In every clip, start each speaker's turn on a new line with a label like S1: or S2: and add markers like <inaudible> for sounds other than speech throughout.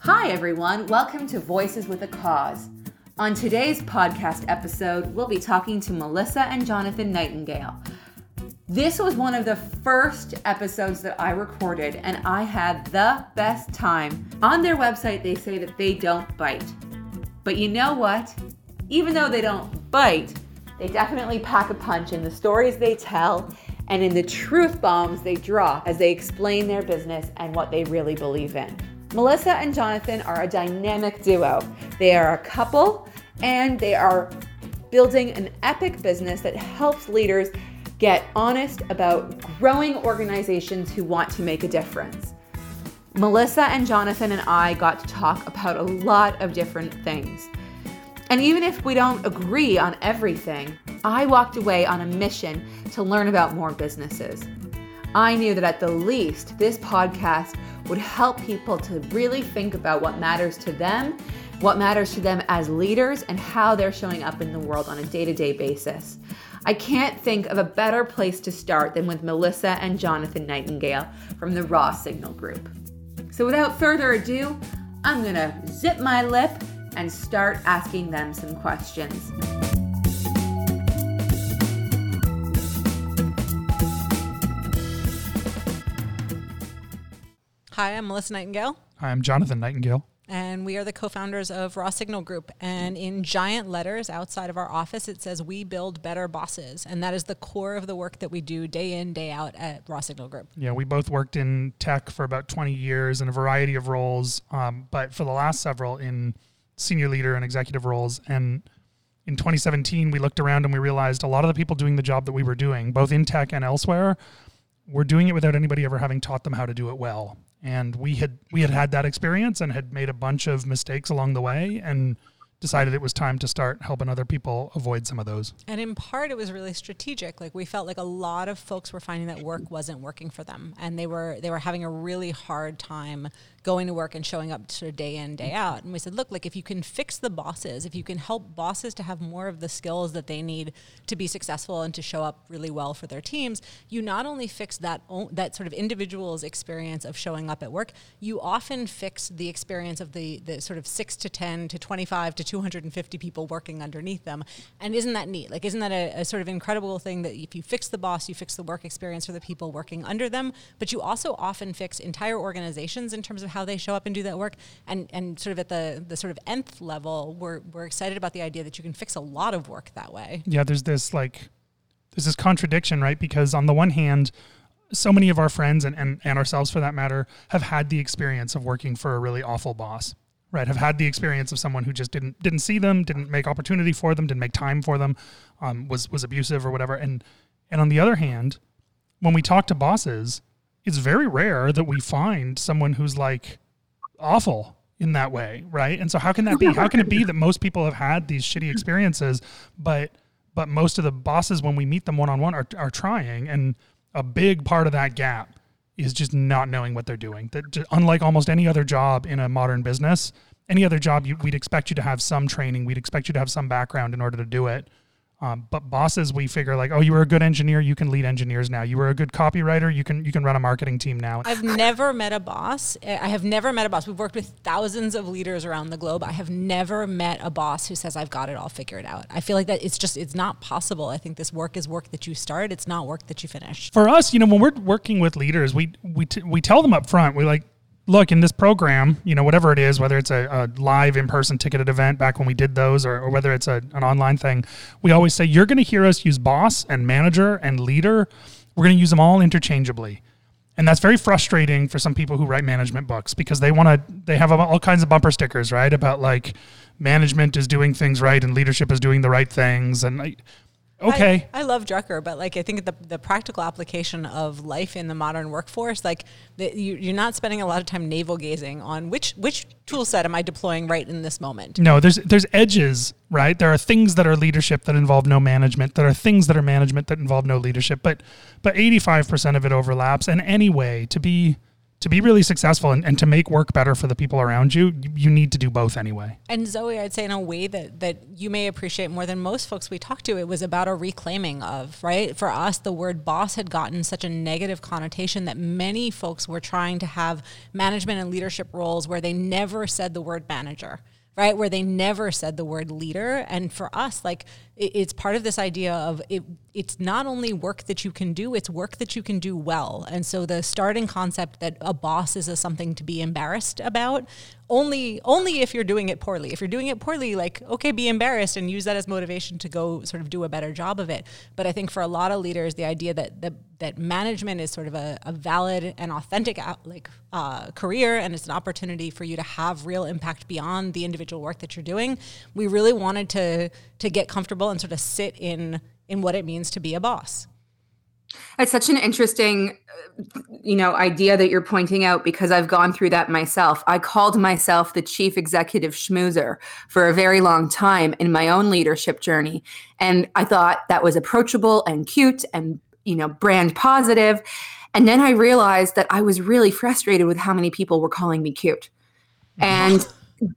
S1: Hi, everyone. Welcome to Voices with a Cause. On today's podcast episode, we'll be talking to Melissa and Jonathan Nightingale. This was one of the first episodes that I recorded, and I had the best time. On their website, they say that they don't bite. But you know what? Even though they don't bite, they definitely pack a punch in the stories they tell and in the truth bombs they drop as they explain their business and what they really believe in. Melissa and Jonathan are a dynamic duo. They are a couple and they are building an epic business that helps leaders get honest about growing organizations who want to make a difference. Melissa and Jonathan and I got to talk about a lot of different things. And even if we don't agree on everything, I walked away on a mission to learn about more businesses. I knew that at the least, this podcast would help people to really think about what matters to them, what matters to them as leaders, and how they're showing up in the world on a day to day basis. I can't think of a better place to start than with Melissa and Jonathan Nightingale from the Raw Signal Group. So without further ado, I'm gonna zip my lip and start asking them some questions.
S2: Hi, I'm Melissa Nightingale.
S3: Hi, I'm Jonathan Nightingale.
S2: And we are the co founders of Raw Signal Group. And in giant letters outside of our office, it says, We build better bosses. And that is the core of the work that we do day in, day out at Raw Signal Group.
S3: Yeah, we both worked in tech for about 20 years in a variety of roles, um, but for the last several in senior leader and executive roles. And in 2017, we looked around and we realized a lot of the people doing the job that we were doing, both in tech and elsewhere, were doing it without anybody ever having taught them how to do it well and we had we had had that experience and had made a bunch of mistakes along the way and decided it was time to start helping other people avoid some of those.
S2: And in part, it was really strategic. Like we felt like a lot of folks were finding that work wasn't working for them, and they were they were having a really hard time going to work and showing up sort of day in day mm-hmm. out. And we said, look, like if you can fix the bosses, if you can help bosses to have more of the skills that they need to be successful and to show up really well for their teams, you not only fix that that sort of individual's experience of showing up at work, you often fix the experience of the the sort of six to ten to twenty five to 250 people working underneath them. And isn't that neat? Like, isn't that a, a, sort of incredible thing that if you fix the boss, you fix the work experience for the people working under them, but you also often fix entire organizations in terms of how they show up and do that work. And, and sort of at the, the sort of nth level, we're, we're excited about the idea that you can fix a lot of work that way.
S3: Yeah, there's this like, there's this contradiction, right? Because on the one hand, so many of our friends and, and, and ourselves for that matter have had the experience of working for a really awful boss right have had the experience of someone who just didn't didn't see them didn't make opportunity for them didn't make time for them um, was was abusive or whatever and and on the other hand when we talk to bosses it's very rare that we find someone who's like awful in that way right and so how can that be how can it be that most people have had these shitty experiences but but most of the bosses when we meet them one-on-one are, are trying and a big part of that gap is just not knowing what they're doing. That unlike almost any other job in a modern business, any other job you, we'd expect you to have some training, we'd expect you to have some background in order to do it. Um, but bosses, we figure like, oh, you were a good engineer, you can lead engineers now. You were a good copywriter, you can you can run a marketing team now.
S2: I've never met a boss. I have never met a boss. We've worked with thousands of leaders around the globe. I have never met a boss who says I've got it all figured out. I feel like that it's just it's not possible. I think this work is work that you start. It's not work that you finish.
S3: For us, you know, when we're working with leaders, we we t- we tell them up front. We like look in this program you know whatever it is whether it's a, a live in-person ticketed event back when we did those or, or whether it's a, an online thing we always say you're going to hear us use boss and manager and leader. We're going to use them all interchangeably. And that's very frustrating for some people who write management books because they want to they have all kinds of bumper stickers right about like management is doing things right and leadership is doing the right things and okay.
S2: I, I, love Drucker, but like I think the the practical application of life in the modern workforce, like the, you, you're not spending a lot of time navel gazing on which which tool set am I deploying right in this moment.
S3: No, there's there's edges, right? There are things that are leadership that involve no management. There are things that are management that involve no leadership. But but 85% of it overlaps. And anyway, to be to be really successful and, and to make work better for the people around you, you need to do both anyway.
S2: And Zoe, I'd say in a way that that you may appreciate more than most folks we talked to, it was about a reclaiming of, right? For us, the word boss had gotten such a negative connotation that many folks were trying to have management and leadership roles where they never said the word manager right? Where they never said the word leader. And for us, like it's part of this idea of it, it's not only work that you can do, it's work that you can do well. And so the starting concept that a boss is a something to be embarrassed about only only if you're doing it poorly. If you're doing it poorly, like okay, be embarrassed and use that as motivation to go sort of do a better job of it. But I think for a lot of leaders, the idea that that, that management is sort of a, a valid and authentic like uh, career, and it's an opportunity for you to have real impact beyond the individual work that you're doing. We really wanted to to get comfortable and sort of sit in in what it means to be a boss.
S1: It's such an interesting, you know, idea that you're pointing out because I've gone through that myself. I called myself the chief executive schmoozer for a very long time in my own leadership journey, and I thought that was approachable and cute and you know brand positive. And then I realized that I was really frustrated with how many people were calling me cute, and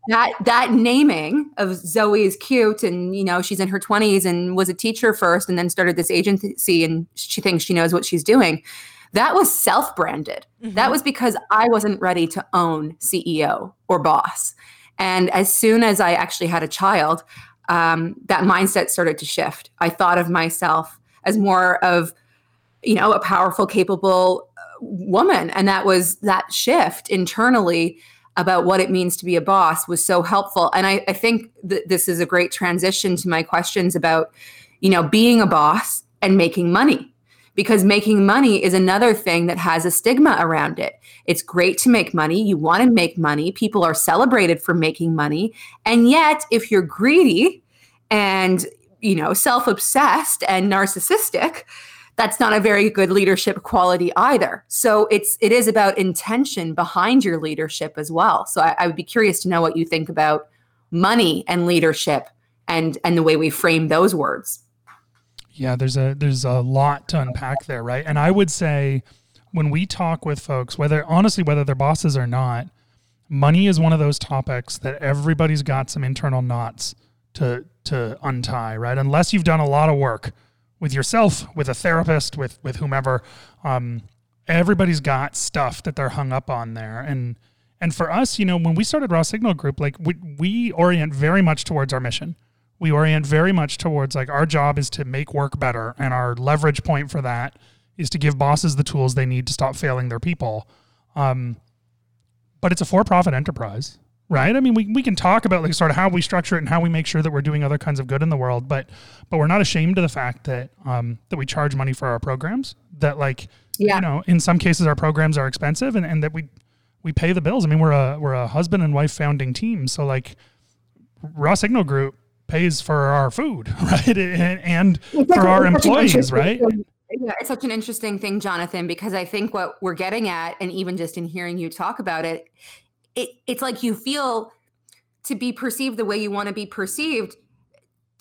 S1: that that naming of Zoe is cute and you know she's in her 20s and was a teacher first and then started this agency and she thinks she knows what she's doing. That was self-branded. Mm-hmm. that was because I wasn't ready to own CEO or boss. And as soon as I actually had a child um, that mindset started to shift. I thought of myself as more of you know a powerful capable uh, woman. And that was that shift internally about what it means to be a boss was so helpful. And I, I think that this is a great transition to my questions about, you know, being a boss and making money. Because making money is another thing that has a stigma around it. It's great to make money. You want to make money. People are celebrated for making money. And yet, if you're greedy and, you know, self obsessed and narcissistic, that's not a very good leadership quality either. So it's it is about intention behind your leadership as well. So I, I would be curious to know what you think about money and leadership and and the way we frame those words.
S3: Yeah, there's a there's a lot to unpack there, right? And I would say when we talk with folks, whether honestly whether they're bosses or not, money is one of those topics that everybody's got some internal knots to to untie, right? Unless you've done a lot of work with yourself, with a therapist, with with whomever. Um, everybody's got stuff that they're hung up on there, and and for us, you know, when we started Raw Signal Group, like we we orient very much towards our mission. We orient very much towards like our job is to make work better, and our leverage point for that is to give bosses the tools they need to stop failing their people. Um, but it's a for-profit enterprise right? I mean, we, we can talk about like sort of how we structure it and how we make sure that we're doing other kinds of good in the world, but but we're not ashamed of the fact that um, that we charge money for our programs. That like yeah. you know, in some cases our programs are expensive and, and that we we pay the bills. I mean, we're a we're a husband and wife founding team, so like Raw Signal Group pays for our food, <laughs> right, and, and for our employees, right.
S1: Yeah, it's such an interesting thing, Jonathan, because I think what we're getting at, and even just in hearing you talk about it, it it's like you feel to be perceived the way you want to be perceived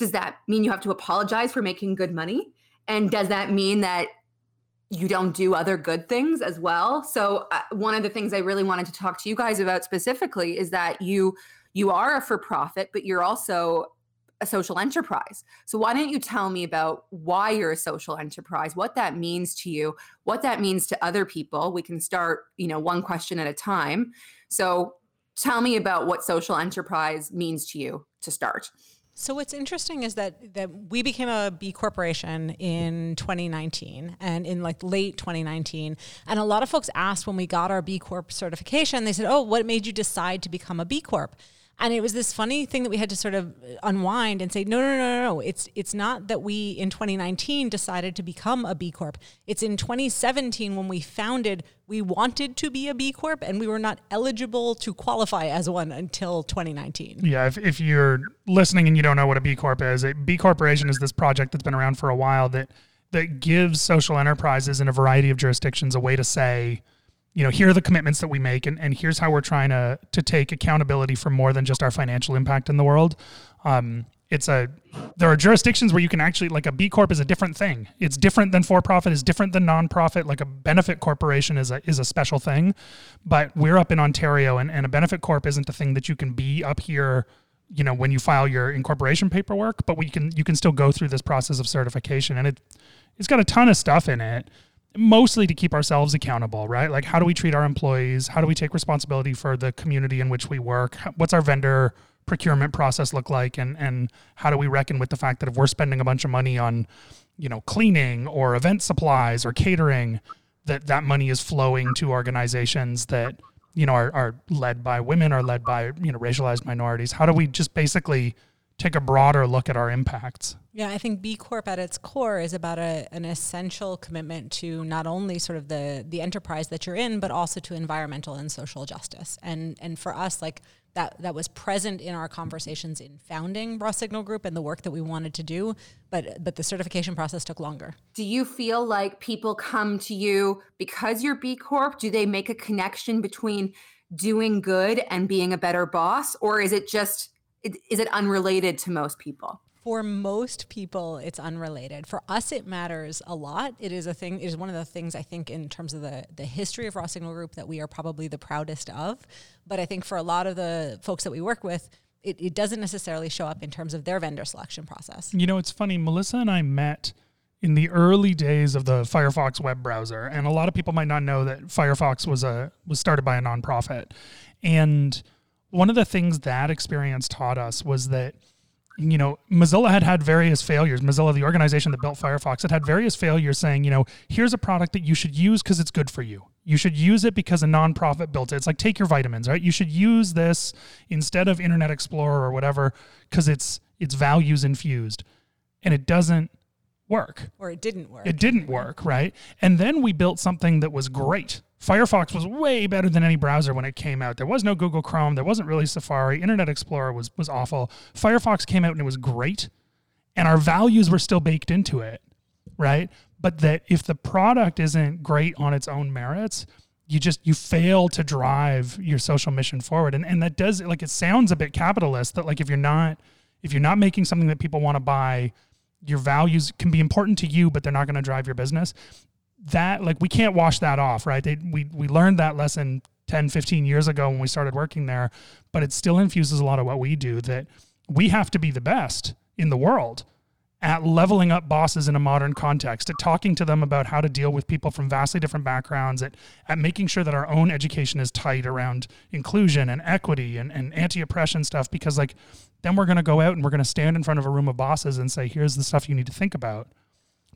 S1: does that mean you have to apologize for making good money? And does that mean that you don't do other good things as well? So uh, one of the things i really wanted to talk to you guys about specifically is that you you are a for profit but you're also a social enterprise. So why don't you tell me about why you're a social enterprise, what that means to you, what that means to other people. We can start, you know, one question at a time. So tell me about what social enterprise means to you to start.
S2: So what's interesting is that that we became a B corporation in 2019 and in like late 2019 and a lot of folks asked when we got our B Corp certification they said, "Oh, what made you decide to become a B Corp?" And it was this funny thing that we had to sort of unwind and say no no no no no. It's it's not that we in 2019 decided to become a b corp. It's in 2017 when we founded we wanted to be a b corp and we were not eligible to qualify as one until 2019
S3: yeah if, if you're listening and you don't know what a b corp is a b corporation is this project that's been around for a while that that gives social enterprises in a variety of jurisdictions a way to say you know, here are the commitments that we make, and, and here's how we're trying to to take accountability for more than just our financial impact in the world. Um, It's a there are jurisdictions where you can actually like a B corp is a different thing. It's different than for profit. It's different than nonprofit. Like a benefit corporation is a is a special thing, but we're up in Ontario, and, and a benefit corp isn't a thing that you can be up here. You know when you file your incorporation paperwork, but we can you can still go through this process of certification, and it it's got a ton of stuff in it mostly to keep ourselves accountable, right? Like, how do we treat our employees? How do we take responsibility for the community in which we work? What's our vendor procurement process look like? And, and how do we reckon with the fact that if we're spending a bunch of money on, you know, cleaning or event supplies or catering, that that money is flowing to organizations that, you know, are, are led by women, are led by, you know, racialized minorities? How do we just basically take a broader look at our impacts?
S2: Yeah, I think B Corp at its core is about a, an essential commitment to not only sort of the the enterprise that you're in, but also to environmental and social justice. And and for us, like that that was present in our conversations in founding Raw Signal Group and the work that we wanted to do, but but the certification process took longer.
S1: Do you feel like people come to you because you're B Corp? Do they make a connection between doing good and being a better boss, or is it just is it unrelated to most people?
S2: For most people, it's unrelated. For us, it matters a lot. It is a thing. It is one of the things I think in terms of the the history of Raw Signal Group that we are probably the proudest of. But I think for a lot of the folks that we work with, it, it doesn't necessarily show up in terms of their vendor selection process.
S3: You know, it's funny. Melissa and I met in the early days of the Firefox web browser, and a lot of people might not know that Firefox was a was started by a nonprofit. And one of the things that experience taught us was that you know, Mozilla had had various failures. Mozilla, the organization that built Firefox, had had various failures saying, you know, here's a product that you should use because it's good for you. You should use it because a nonprofit built it. It's like take your vitamins, right? You should use this instead of Internet Explorer or whatever because it's it's values infused, and it doesn't work.
S2: Or it didn't work.
S3: It didn't work, right? And then we built something that was great Firefox was way better than any browser when it came out. There was no Google Chrome, there wasn't really Safari. Internet Explorer was was awful. Firefox came out and it was great, and our values were still baked into it, right? But that if the product isn't great on its own merits, you just you fail to drive your social mission forward. And and that does like it sounds a bit capitalist that like if you're not if you're not making something that people want to buy, your values can be important to you, but they're not going to drive your business that like we can't wash that off, right? They, we we learned that lesson 10, 15 years ago when we started working there, but it still infuses a lot of what we do that we have to be the best in the world at leveling up bosses in a modern context, at talking to them about how to deal with people from vastly different backgrounds, at, at making sure that our own education is tight around inclusion and equity and, and anti-oppression stuff, because like then we're gonna go out and we're gonna stand in front of a room of bosses and say, here's the stuff you need to think about.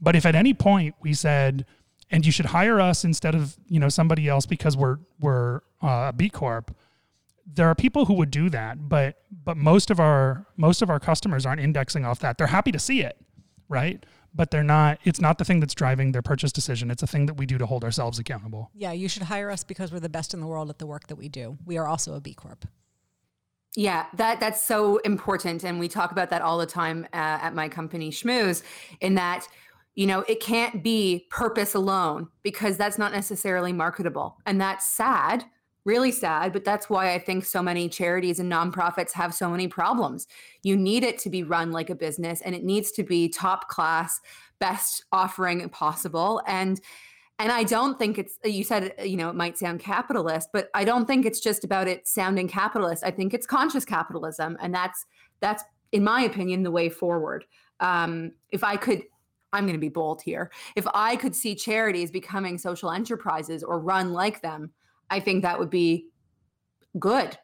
S3: But if at any point we said, and you should hire us instead of you know somebody else because we're we're uh, a B Corp. There are people who would do that, but but most of our most of our customers aren't indexing off that. They're happy to see it, right? But they're not. It's not the thing that's driving their purchase decision. It's a thing that we do to hold ourselves accountable.
S2: Yeah, you should hire us because we're the best in the world at the work that we do. We are also a B Corp.
S1: Yeah, that that's so important, and we talk about that all the time uh, at my company Schmooze. In that you know it can't be purpose alone because that's not necessarily marketable. And that's sad really sad but that's why i think so many charities and nonprofits have so many problems. You need it to be run like a business and it needs to be top class best offering possible. And and i don't think it's you said you know it might sound capitalist but i don't think it's just about it sounding capitalist. I think it's conscious capitalism and that's that's in my opinion the way forward. Um, if i could I'm going to be bold here. If I could see charities becoming social enterprises or run like them, I think that would be good.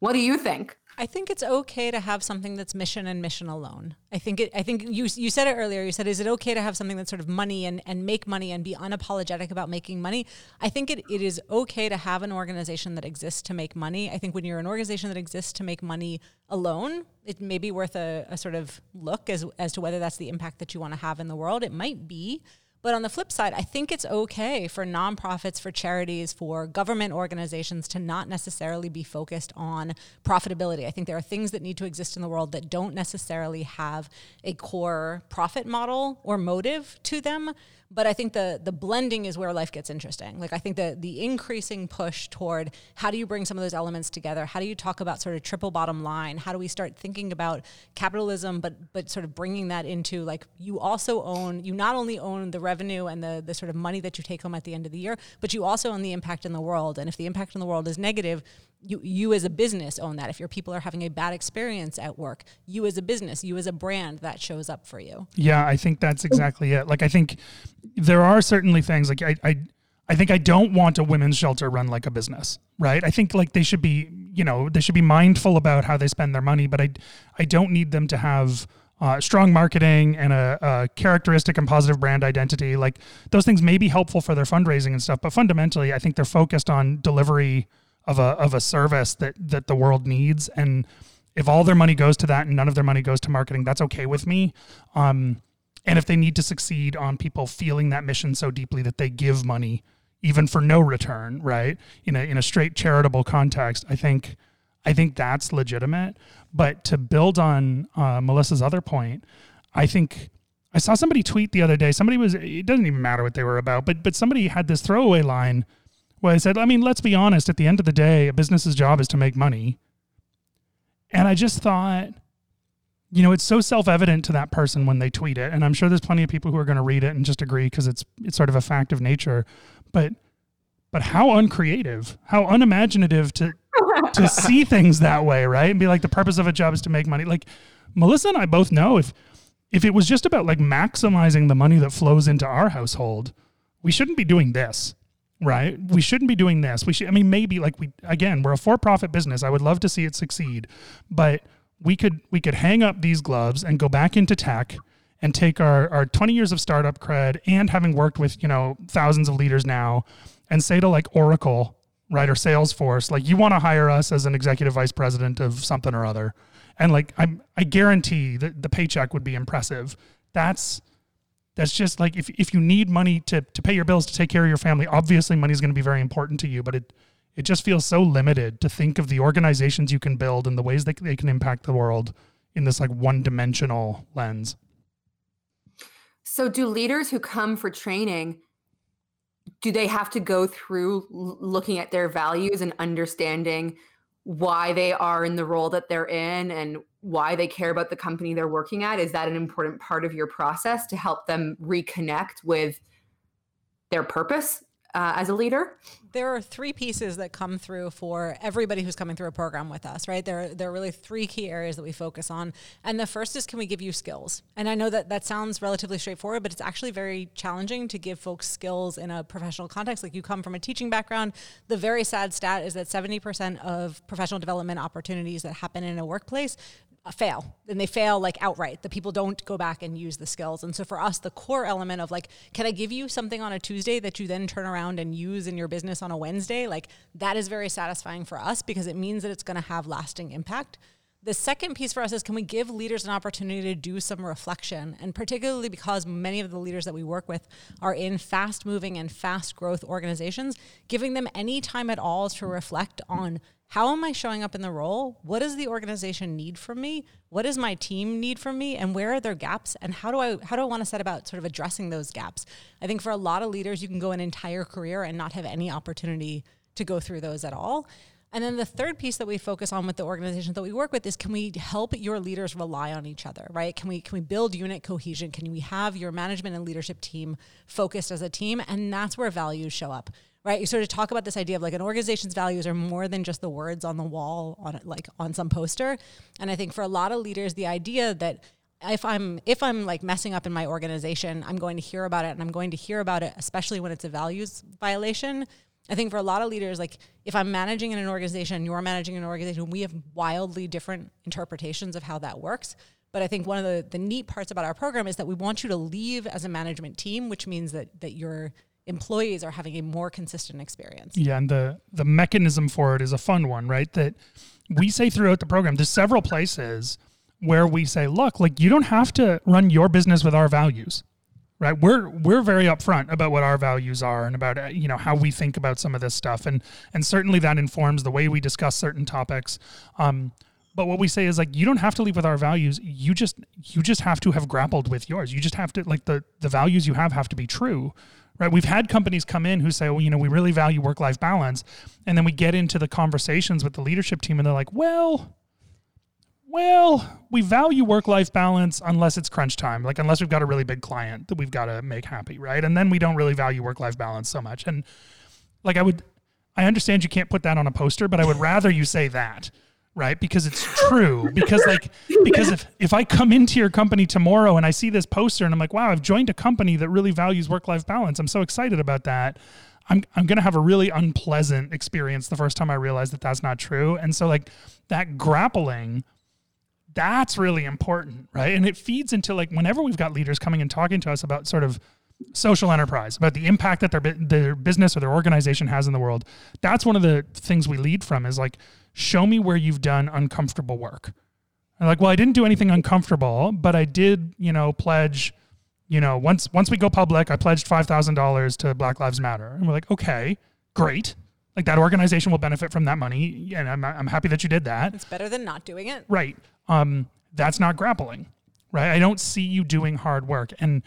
S1: What do you think?
S2: I think it's okay to have something that's mission and mission alone. I think it, I think you you said it earlier. You said, is it okay to have something that's sort of money and, and make money and be unapologetic about making money? I think it, it is okay to have an organization that exists to make money. I think when you're an organization that exists to make money alone, it may be worth a, a sort of look as as to whether that's the impact that you want to have in the world. It might be. But on the flip side, I think it's okay for nonprofits, for charities, for government organizations to not necessarily be focused on profitability. I think there are things that need to exist in the world that don't necessarily have a core profit model or motive to them, But I think the the blending is where life gets interesting. Like I think the the increasing push toward how do you bring some of those elements together? How do you talk about sort of triple bottom line? How do we start thinking about capitalism, but but sort of bringing that into like you also own you not only own the revenue and the the sort of money that you take home at the end of the year, but you also own the impact in the world. And if the impact in the world is negative, you you as a business own that. If your people are having a bad experience at work, you as a business, you as a brand, that shows up for you.
S3: Yeah, I think that's exactly it. Like I think there are certainly things like I I I think I don't want a women's shelter run like a business, right? I think like they should be, you know, they should be mindful about how they spend their money, but I I don't need them to have uh, strong marketing and a, a, characteristic and positive brand identity. Like those things may be helpful for their fundraising and stuff, but fundamentally, I think they're focused on delivery of a of a service that that the world needs. And if all their money goes to that and none of their money goes to marketing, that's okay with me. Um, and if they need to succeed on people feeling that mission so deeply that they give money even for no return, right? In a in a straight charitable context, I think I think that's legitimate. But to build on uh, Melissa's other point, I think I saw somebody tweet the other day. Somebody was it doesn't even matter what they were about, but but somebody had this throwaway line where I said, I mean, let's be honest. At the end of the day, a business's job is to make money. And I just thought, you know, it's so self-evident to that person when they tweet it, and I'm sure there's plenty of people who are going to read it and just agree because it's it's sort of a fact of nature. But but how uncreative, how unimaginative to to <laughs> see things that way, right? And be like, the purpose of a job is to make money. Like Melissa and I both know if if it was just about like maximizing the money that flows into our household, we shouldn't be doing this, right? We shouldn't be doing this. We should. I mean, maybe like we again, we're a for-profit business. I would love to see it succeed, but we could we could hang up these gloves and go back into tech and take our, our 20 years of startup cred and having worked with you know thousands of leaders now and say to like oracle right or salesforce like you want to hire us as an executive vice president of something or other and like i'm i guarantee that the paycheck would be impressive that's that's just like if, if you need money to, to pay your bills to take care of your family obviously money is going to be very important to you but it it just feels so limited to think of the organizations you can build and the ways that they can impact the world in this like one dimensional lens.
S1: So, do leaders who come for training do they have to go through looking at their values and understanding why they are in the role that they're in and why they care about the company they're working at? Is that an important part of your process to help them reconnect with their purpose uh, as a leader?
S2: There are three pieces that come through for everybody who's coming through a program with us, right? There, there are really three key areas that we focus on. And the first is can we give you skills? And I know that that sounds relatively straightforward, but it's actually very challenging to give folks skills in a professional context. Like you come from a teaching background. The very sad stat is that 70% of professional development opportunities that happen in a workplace fail and they fail like outright. The people don't go back and use the skills. And so for us the core element of like can i give you something on a tuesday that you then turn around and use in your business on a wednesday? Like that is very satisfying for us because it means that it's going to have lasting impact the second piece for us is can we give leaders an opportunity to do some reflection? And particularly because many of the leaders that we work with are in fast moving and fast growth organizations, giving them any time at all to reflect on how am I showing up in the role? What does the organization need from me? What does my team need from me? And where are their gaps? And how do I how do I want to set about sort of addressing those gaps? I think for a lot of leaders, you can go an entire career and not have any opportunity to go through those at all. And then the third piece that we focus on with the organizations that we work with is can we help your leaders rely on each other, right? Can we can we build unit cohesion? Can we have your management and leadership team focused as a team? And that's where values show up right? You sort of talk about this idea of like an organization's values are more than just the words on the wall on like on some poster. And I think for a lot of leaders, the idea that if I'm if I'm like messing up in my organization, I'm going to hear about it and I'm going to hear about it, especially when it's a values violation. I think for a lot of leaders, like if I'm managing in an organization, you're managing an organization, we have wildly different interpretations of how that works. But I think one of the, the neat parts about our program is that we want you to leave as a management team, which means that that you're employees are having a more consistent experience.
S3: Yeah, and the the mechanism for it is a fun one, right? That we say throughout the program, there's several places where we say, look, like you don't have to run your business with our values. Right? We're we're very upfront about what our values are and about uh, you know how we think about some of this stuff and and certainly that informs the way we discuss certain topics. Um, But what we say is like you don't have to leave with our values. You just you just have to have grappled with yours. You just have to like the the values you have have to be true. Right? We've had companies come in who say, "Well, you know, we really value work-life balance." And then we get into the conversations with the leadership team and they're like, "Well, well, we value work life balance unless it's crunch time, like unless we've got a really big client that we've got to make happy, right? And then we don't really value work life balance so much. And like I would, I understand you can't put that on a poster, but I would rather you say that, right? Because it's true. because like, because if if I come into your company tomorrow and I see this poster and I'm like, wow, I've joined a company that really values work life balance. I'm so excited about that. I'm, I'm going to have a really unpleasant experience the first time I realize that that's not true. And so, like, that grappling that's really important, right? And it feeds into like whenever we've got leaders coming and talking to us about sort of social enterprise, about the impact that their their business or their organization has in the world. That's one of the things we lead from is like show me where you've done uncomfortable work. And like, well, I didn't do anything uncomfortable, but I did, you know, pledge, you know, once once we go public, I pledged five thousand dollars to Black Lives Matter, and we're like, okay, great. Like that organization will benefit from that money, and I'm I'm happy that you did that.
S2: It's better than not doing it,
S3: right? Um, that's not grappling, right? I don't see you doing hard work, and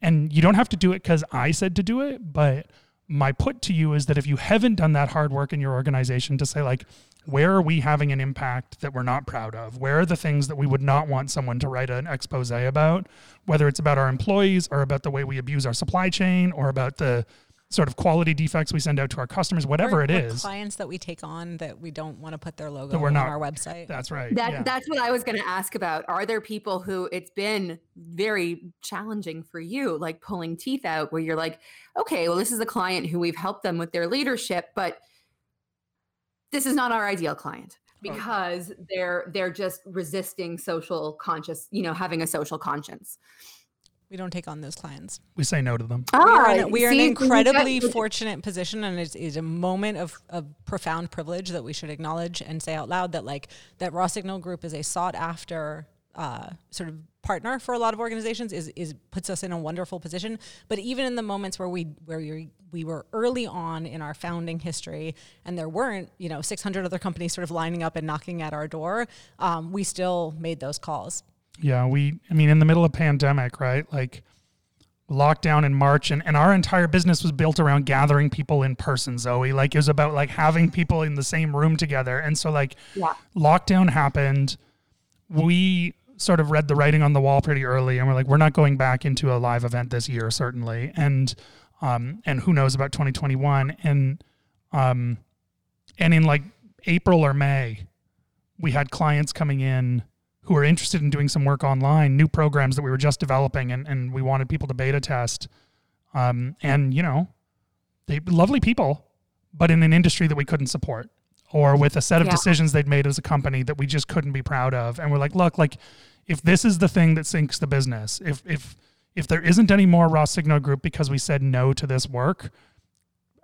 S3: and you don't have to do it because I said to do it, but my put to you is that if you haven't done that hard work in your organization to say like where are we having an impact that we're not proud of where are the things that we would not want someone to write an expose about whether it's about our employees or about the way we abuse our supply chain or about the sort of quality defects we send out to our customers, whatever
S2: or,
S3: it is.
S2: Clients that we take on that we don't want to put their logo on not, our website.
S3: That's right.
S1: That, yeah. That's what I was going to ask about. Are there people who it's been very challenging for you, like pulling teeth out, where you're like, okay, well, this is a client who we've helped them with their leadership, but this is not our ideal client because they're they're just resisting social conscious, you know, having a social conscience.
S2: We don't take on those clients.
S3: We say no to them.
S2: Ah, we are in, we are see, an incredibly fortunate position, and it is a moment of, of profound privilege that we should acknowledge and say out loud that like that Raw Signal Group is a sought after uh, sort of partner for a lot of organizations is is puts us in a wonderful position. But even in the moments where we where we, we were early on in our founding history, and there weren't you know 600 other companies sort of lining up and knocking at our door, um, we still made those calls.
S3: Yeah, we, I mean, in the middle of pandemic, right? Like lockdown in March, and, and our entire business was built around gathering people in person, Zoe. Like it was about like having people in the same room together. And so, like, yeah. lockdown happened. We sort of read the writing on the wall pretty early, and we're like, we're not going back into a live event this year, certainly. And, um, and who knows about 2021. And, um, and in like April or May, we had clients coming in who were interested in doing some work online, new programs that we were just developing, and, and we wanted people to beta test. Um, and, you know, they lovely people, but in an industry that we couldn't support or with a set of yeah. decisions they'd made as a company that we just couldn't be proud of. And we're like, look, like if this is the thing that sinks the business, if if if there isn't any more raw signal group because we said no to this work,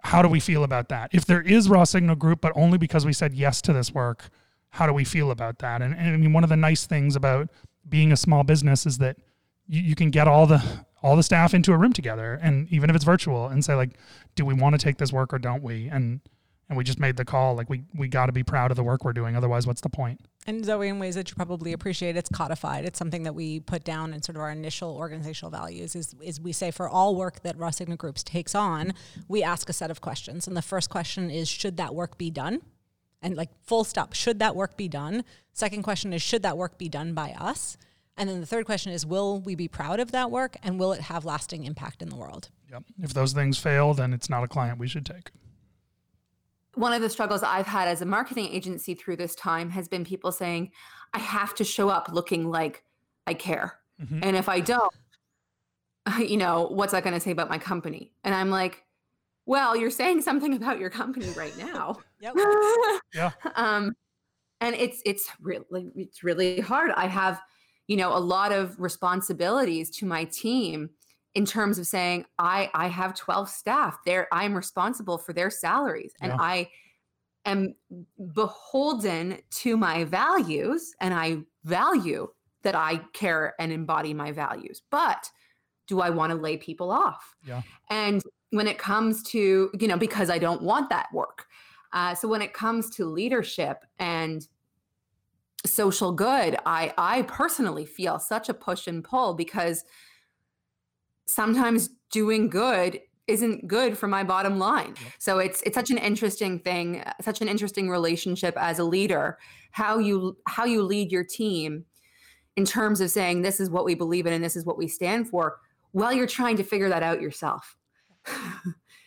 S3: how do we feel about that? If there is raw signal group, but only because we said yes to this work, how do we feel about that? And, and I mean, one of the nice things about being a small business is that you, you can get all the all the staff into a room together, and even if it's virtual, and say like, do we want to take this work or don't we? And and we just made the call like we we got to be proud of the work we're doing otherwise what's the point
S2: and zoe in ways that you probably appreciate it's codified it's something that we put down in sort of our initial organizational values is, is we say for all work that raw signal groups takes on we ask a set of questions and the first question is should that work be done and like full stop should that work be done second question is should that work be done by us and then the third question is will we be proud of that work and will it have lasting impact in the world
S3: yep if those things fail then it's not a client we should take
S1: one of the struggles I've had as a marketing agency through this time has been people saying, I have to show up looking like I care. Mm-hmm. And if I don't, <laughs> you know, what's that going to say about my company? And I'm like, well, you're saying something about your company right now. <laughs>
S2: yep. <laughs>
S3: yeah.
S1: Um, and it's it's really it's really hard. I have, you know, a lot of responsibilities to my team in terms of saying I I have 12 staff. There I'm responsible for their salaries and yeah. I am beholden to my values and I value that I care and embody my values. But do I want to lay people off?
S3: Yeah.
S1: And when it comes to, you know, because I don't want that work. Uh, so when it comes to leadership and social good, I I personally feel such a push and pull because sometimes doing good isn't good for my bottom line. So it's it's such an interesting thing, such an interesting relationship as a leader, how you how you lead your team in terms of saying this is what we believe in and this is what we stand for while you're trying to figure that out yourself. <laughs>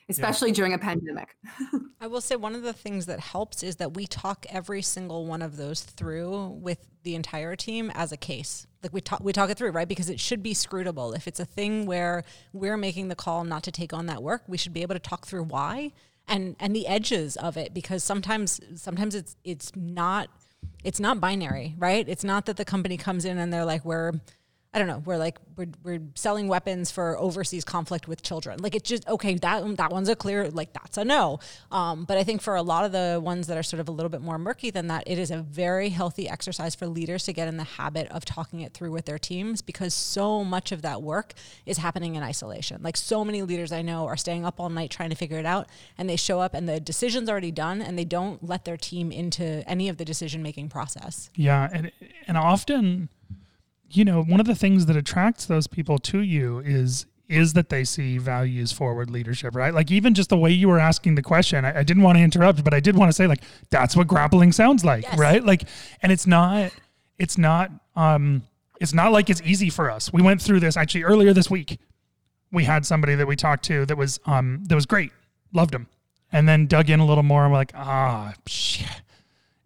S1: especially yeah. during a pandemic. <laughs>
S2: I will say one of the things that helps is that we talk every single one of those through with the entire team as a case. Like we talk we talk it through, right? Because it should be scrutable. If it's a thing where we're making the call not to take on that work, we should be able to talk through why and and the edges of it because sometimes sometimes it's it's not it's not binary, right? It's not that the company comes in and they're like we're I don't know, we're like we're, we're selling weapons for overseas conflict with children. Like it's just okay. That that one's a clear like that's a no. Um, but I think for a lot of the ones that are sort of a little bit more murky than that, it is a very healthy exercise for leaders to get in the habit of talking it through with their teams because so much of that work is happening in isolation. Like so many leaders I know are staying up all night trying to figure it out, and they show up and the decision's already done, and they don't let their team into any of the decision making process.
S3: Yeah, and and often you know, one of the things that attracts those people to you is is that they see values forward leadership, right? Like even just the way you were asking the question, I, I didn't want to interrupt, but I did want to say like that's what grappling sounds like, yes. right? Like, and it's not, it's not, um, it's not like it's easy for us. We went through this actually earlier this week. We had somebody that we talked to that was, um, that was great, loved him, and then dug in a little more. And we're like, ah, shit,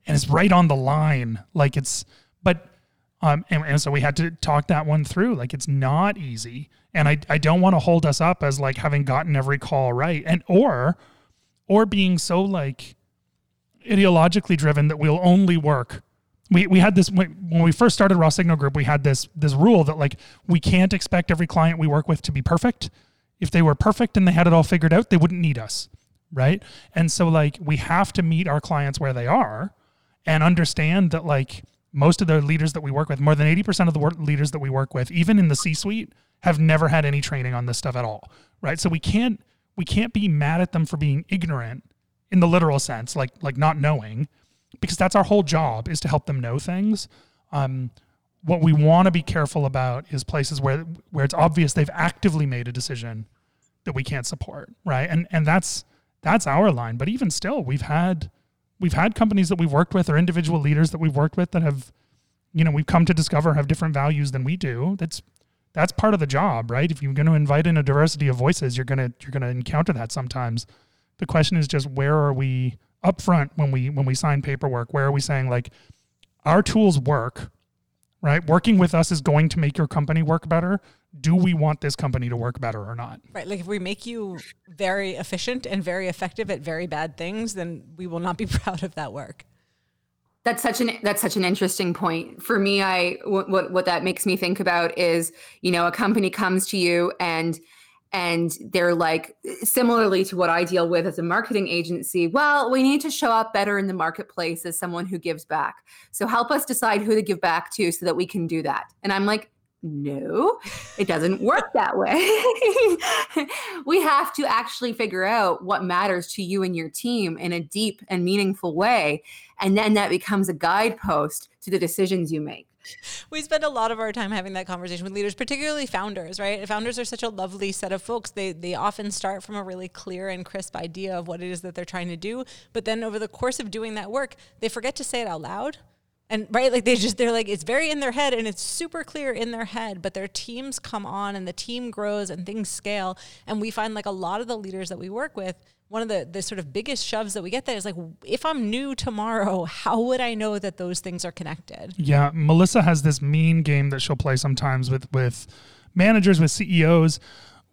S3: and it's right on the line. Like it's, but um, and, and, so we had to talk that one through. Like it's not easy. And I, I don't want to hold us up as like having gotten every call right. And or or being so like ideologically driven that we'll only work. We, we had this when we first started Raw Signal Group, we had this this rule that like we can't expect every client we work with to be perfect. If they were perfect and they had it all figured out, they wouldn't need us. Right. And so like we have to meet our clients where they are and understand that like most of the leaders that we work with, more than 80% of the leaders that we work with, even in the C-suite, have never had any training on this stuff at all. Right? So we can't we can't be mad at them for being ignorant in the literal sense, like like not knowing, because that's our whole job is to help them know things. Um, what we want to be careful about is places where where it's obvious they've actively made a decision that we can't support, right? And and that's that's our line. But even still, we've had we've had companies that we've worked with or individual leaders that we've worked with that have, you know, we've come to discover have different values than we do. That's that's part of the job, right? If you're going to invite in a diversity of voices, you're gonna you're gonna encounter that sometimes. The question is just where are we upfront when we when we sign paperwork? Where are we saying like our tools work, right? Working with us is going to make your company work better do we want this company to work better or not?
S2: Right. Like if we make you very efficient and very effective at very bad things, then we will not be <laughs> proud of that work.
S1: That's such an that's such an interesting point for me. I what what that makes me think about is you know a company comes to you and and they're like similarly to what I deal with as a marketing agency. Well, we need to show up better in the marketplace as someone who gives back. So help us decide who to give back to so that we can do that. And I'm like, no, it doesn't work that way. <laughs> we have to actually figure out what matters to you and your team in a deep and meaningful way. And then that becomes a guidepost to the decisions you make.
S2: We spend a lot of our time having that conversation with leaders, particularly founders, right? Founders are such a lovely set of folks. They they often start from a really clear and crisp idea of what it is that they're trying to do, but then over the course of doing that work, they forget to say it out loud and right like they just they're like it's very in their head and it's super clear in their head but their teams come on and the team grows and things scale and we find like a lot of the leaders that we work with one of the the sort of biggest shoves that we get there is like if i'm new tomorrow <laughs> how would i know that those things are connected
S3: yeah melissa has this mean game that she'll play sometimes with with managers with ceos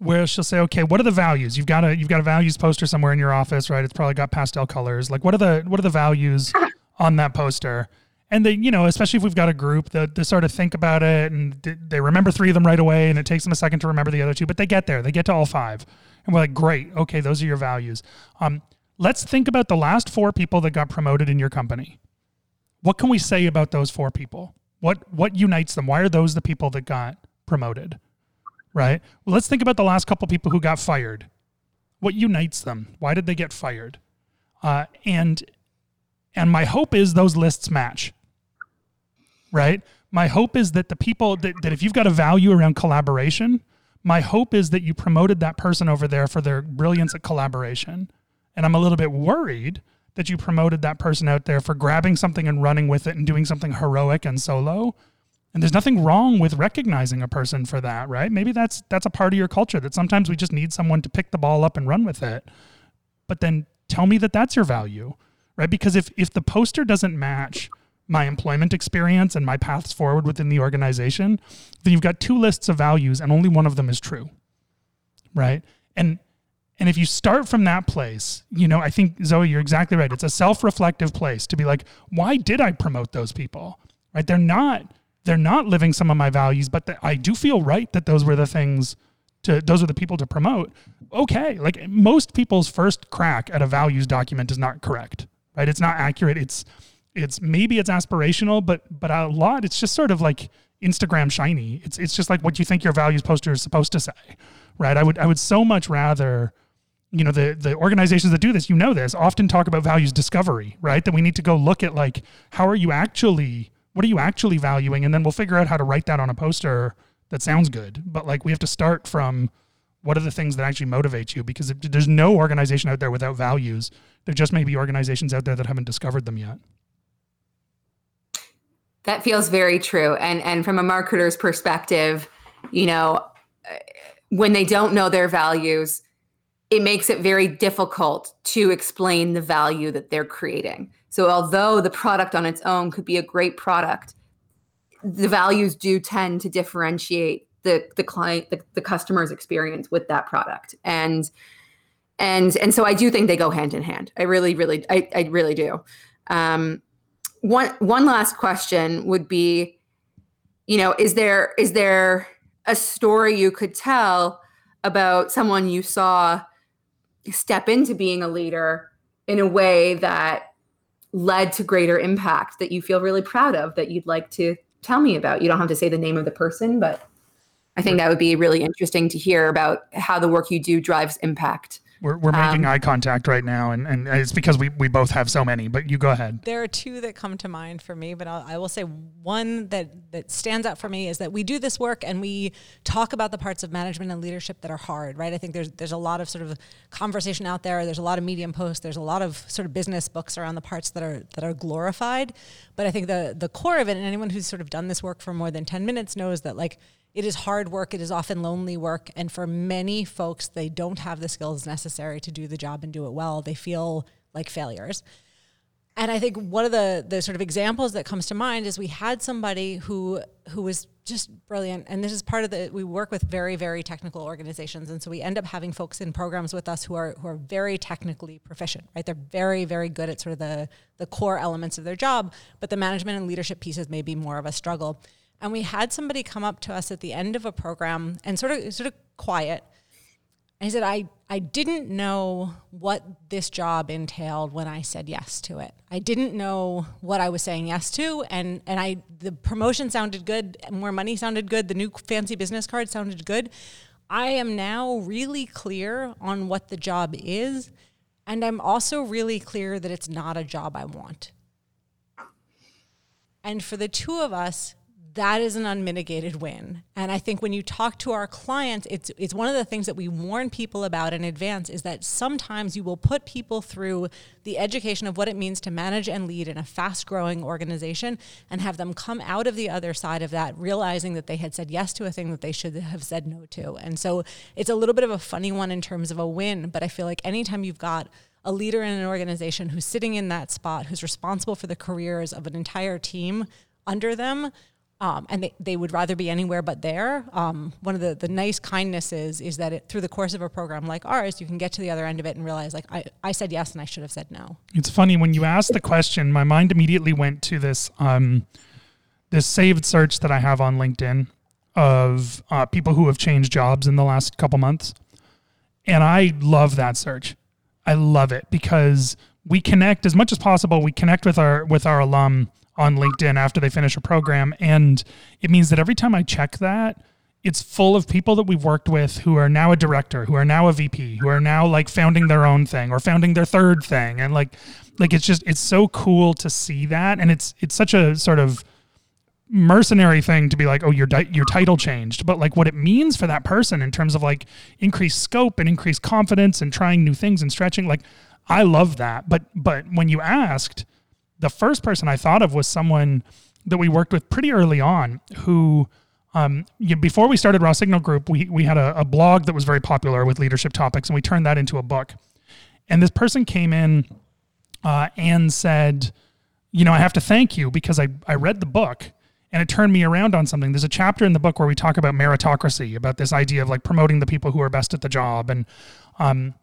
S3: where she'll say, okay, what are the values? You've got a you've got a values poster somewhere in your office, right? It's probably got pastel colors. Like, what are the what are the values <laughs> on that poster? And they you know especially if we've got a group that they sort of think about it and they remember three of them right away and it takes them a second to remember the other two but they get there. They get to all five. And we're like great. Okay those are your values. Um, let's think about the last four people that got promoted in your company. What can we say about those four people? What what unites them? Why are those the people that got promoted? Right? Well let's think about the last couple people who got fired. What unites them? Why did they get fired? Uh, and and my hope is those lists match right? My hope is that the people that, that if you've got a value around collaboration, my hope is that you promoted that person over there for their brilliance at collaboration. And I'm a little bit worried that you promoted that person out there for grabbing something and running with it and doing something heroic and solo. And there's nothing wrong with recognizing a person for that, right? Maybe that's that's a part of your culture that sometimes we just need someone to pick the ball up and run with it. But then tell me that that's your value, right? Because if if the poster doesn't match my employment experience and my paths forward within the organization, then you've got two lists of values and only one of them is true. Right? And and if you start from that place, you know, I think Zoe, you're exactly right. It's a self-reflective place to be like, why did I promote those people? Right? They're not they're not living some of my values, but the, I do feel right that those were the things to those are the people to promote. Okay, like most people's first crack at a values document is not correct. Right? It's not accurate. It's it's maybe it's aspirational, but but a lot it's just sort of like Instagram shiny. It's it's just like what you think your values poster is supposed to say, right? I would I would so much rather, you know, the the organizations that do this, you know this, often talk about values discovery, right? That we need to go look at like how are you actually what are you actually valuing, and then we'll figure out how to write that on a poster that sounds good. But like we have to start from what are the things that actually motivate you because there's no organization out there without values. There just may be organizations out there that haven't discovered them yet.
S1: That feels very true. And and from a marketer's perspective, you know, when they don't know their values, it makes it very difficult to explain the value that they're creating. So although the product on its own could be a great product, the values do tend to differentiate the the client the, the customer's experience with that product. And and and so I do think they go hand in hand. I really, really, I, I really do. Um, one one last question would be you know is there is there a story you could tell about someone you saw step into being a leader in a way that led to greater impact that you feel really proud of that you'd like to tell me about? You don't have to say the name of the person but i think that would be really interesting to hear about how the work you do drives impact
S3: we're, we're making um, eye contact right now, and, and it's because we, we both have so many. But you go ahead.
S2: There are two that come to mind for me, but I'll, I will say one that, that stands out for me is that we do this work and we talk about the parts of management and leadership that are hard, right? I think there's there's a lot of sort of conversation out there. There's a lot of medium posts. There's a lot of sort of business books around the parts that are that are glorified. But I think the the core of it, and anyone who's sort of done this work for more than ten minutes knows that like it is hard work. It is often lonely work. And for many folks, they don't have the skills necessary to do the job and do it well. They feel like failures. And I think one of the the sort of examples that comes to mind is we had somebody who who was just brilliant. And this is part of the we work with very very technical organizations, and so we end up having folks in programs with us who are who are very technically proficient. Right, they're very very good at sort of the the core elements of their job, but the management and leadership pieces may be more of a struggle. And we had somebody come up to us at the end of a program and sort of sort of quiet. And he said, I, I didn't know what this job entailed when I said yes to it. I didn't know what I was saying yes to. And, and I the promotion sounded good, more money sounded good, the new fancy business card sounded good. I am now really clear on what the job is. And I'm also really clear that it's not a job I want. And for the two of us, that is an unmitigated win. And I think when you talk to our clients, it's it's one of the things that we warn people about in advance is that sometimes you will put people through the education of what it means to manage and lead in a fast-growing organization and have them come out of the other side of that realizing that they had said yes to a thing that they should have said no to. And so it's a little bit of a funny one in terms of a win, but I feel like anytime you've got a leader in an organization who's sitting in that spot, who's responsible for the careers of an entire team under them, um, and they, they would rather be anywhere but there. Um, one of the, the nice kindnesses is that it, through the course of a program like ours, you can get to the other end of it and realize, like, I, I said yes and I should have said no.
S3: It's funny when you asked the question, my mind immediately went to this um, this saved search that I have on LinkedIn of uh, people who have changed jobs in the last couple months, and I love that search. I love it because we connect as much as possible. We connect with our with our alum on LinkedIn after they finish a program. And it means that every time I check that, it's full of people that we've worked with who are now a director, who are now a VP, who are now like founding their own thing or founding their third thing. And like like it's just it's so cool to see that. And it's it's such a sort of mercenary thing to be like, oh, your di- your title changed, but like what it means for that person in terms of like increased scope and increased confidence and trying new things and stretching. Like, I love that. But but when you asked, the first person I thought of was someone that we worked with pretty early on who. Um, you, before we started Raw Signal Group, we, we had a, a blog that was very popular with leadership topics, and we turned that into a book. And this person came in uh, and said, You know, I have to thank you because I, I read the book and it turned me around on something. There's a chapter in the book where we talk about meritocracy, about this idea of like promoting the people who are best at the job, and um,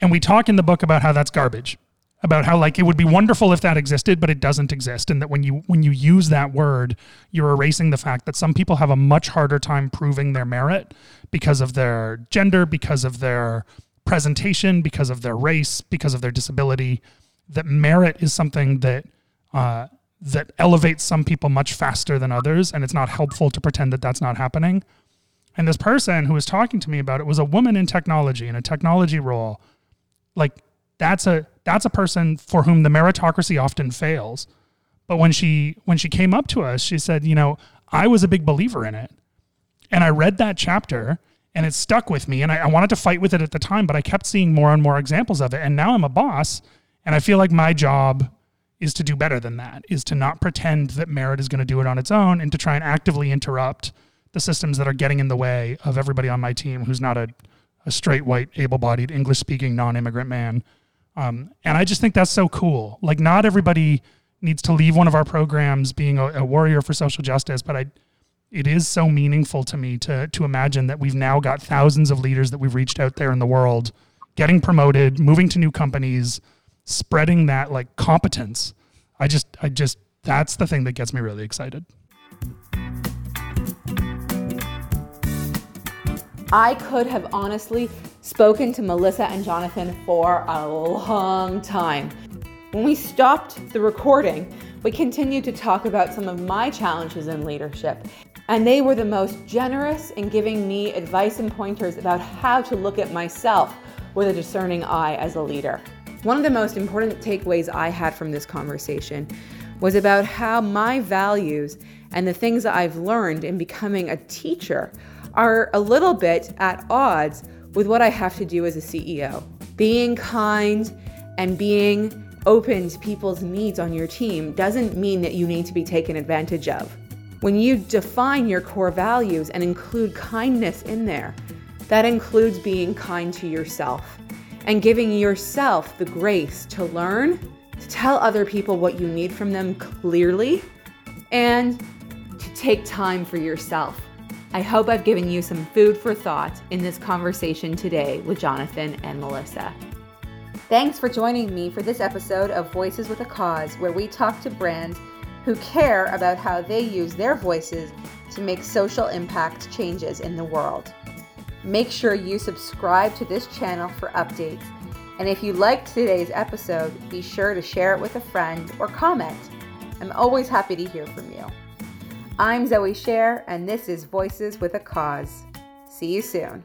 S3: and we talk in the book about how that's garbage, about how like it would be wonderful if that existed, but it doesn't exist, and that when you when you use that word, you're erasing the fact that some people have a much harder time proving their merit because of their gender, because of their presentation, because of their race, because of their disability. That merit is something that uh, that elevates some people much faster than others, and it's not helpful to pretend that that's not happening. And this person who was talking to me about it was a woman in technology in a technology role. Like that's a that's a person for whom the meritocracy often fails. But when she when she came up to us, she said, you know, I was a big believer in it. And I read that chapter and it stuck with me. And I, I wanted to fight with it at the time, but I kept seeing more and more examples of it. And now I'm a boss and I feel like my job is to do better than that, is to not pretend that merit is going to do it on its own and to try and actively interrupt the systems that are getting in the way of everybody on my team who's not a, a straight, white, able bodied, English speaking, non immigrant man. Um, and I just think that's so cool. Like, not everybody needs to leave one of our programs being a, a warrior for social justice, but I, it is so meaningful to me to to imagine that we've now got thousands of leaders that we've reached out there in the world, getting promoted, moving to new companies, spreading that like competence. I just, I just, that's the thing that gets me really excited.
S1: I could have honestly spoken to Melissa and Jonathan for a long time. When we stopped the recording, we continued to talk about some of my challenges in leadership, and they were the most generous in giving me advice and pointers about how to look at myself with a discerning eye as a leader. One of the most important takeaways I had from this conversation was about how my values and the things that I've learned in becoming a teacher are a little bit at odds with what I have to do as a CEO. Being kind and being open to people's needs on your team doesn't mean that you need to be taken advantage of. When you define your core values and include kindness in there, that includes being kind to yourself and giving yourself the grace to learn, to tell other people what you need from them clearly, and to take time for yourself. I hope I've given you some food for thought in this conversation today with Jonathan and Melissa. Thanks for joining me for this episode of Voices with a Cause, where we talk to brands who care about how they use their voices to make social impact changes in the world. Make sure you subscribe to this channel for updates. And if you liked today's episode, be sure to share it with a friend or comment. I'm always happy to hear from you. I'm Zoe Scher, and this is Voices with a Cause. See you soon.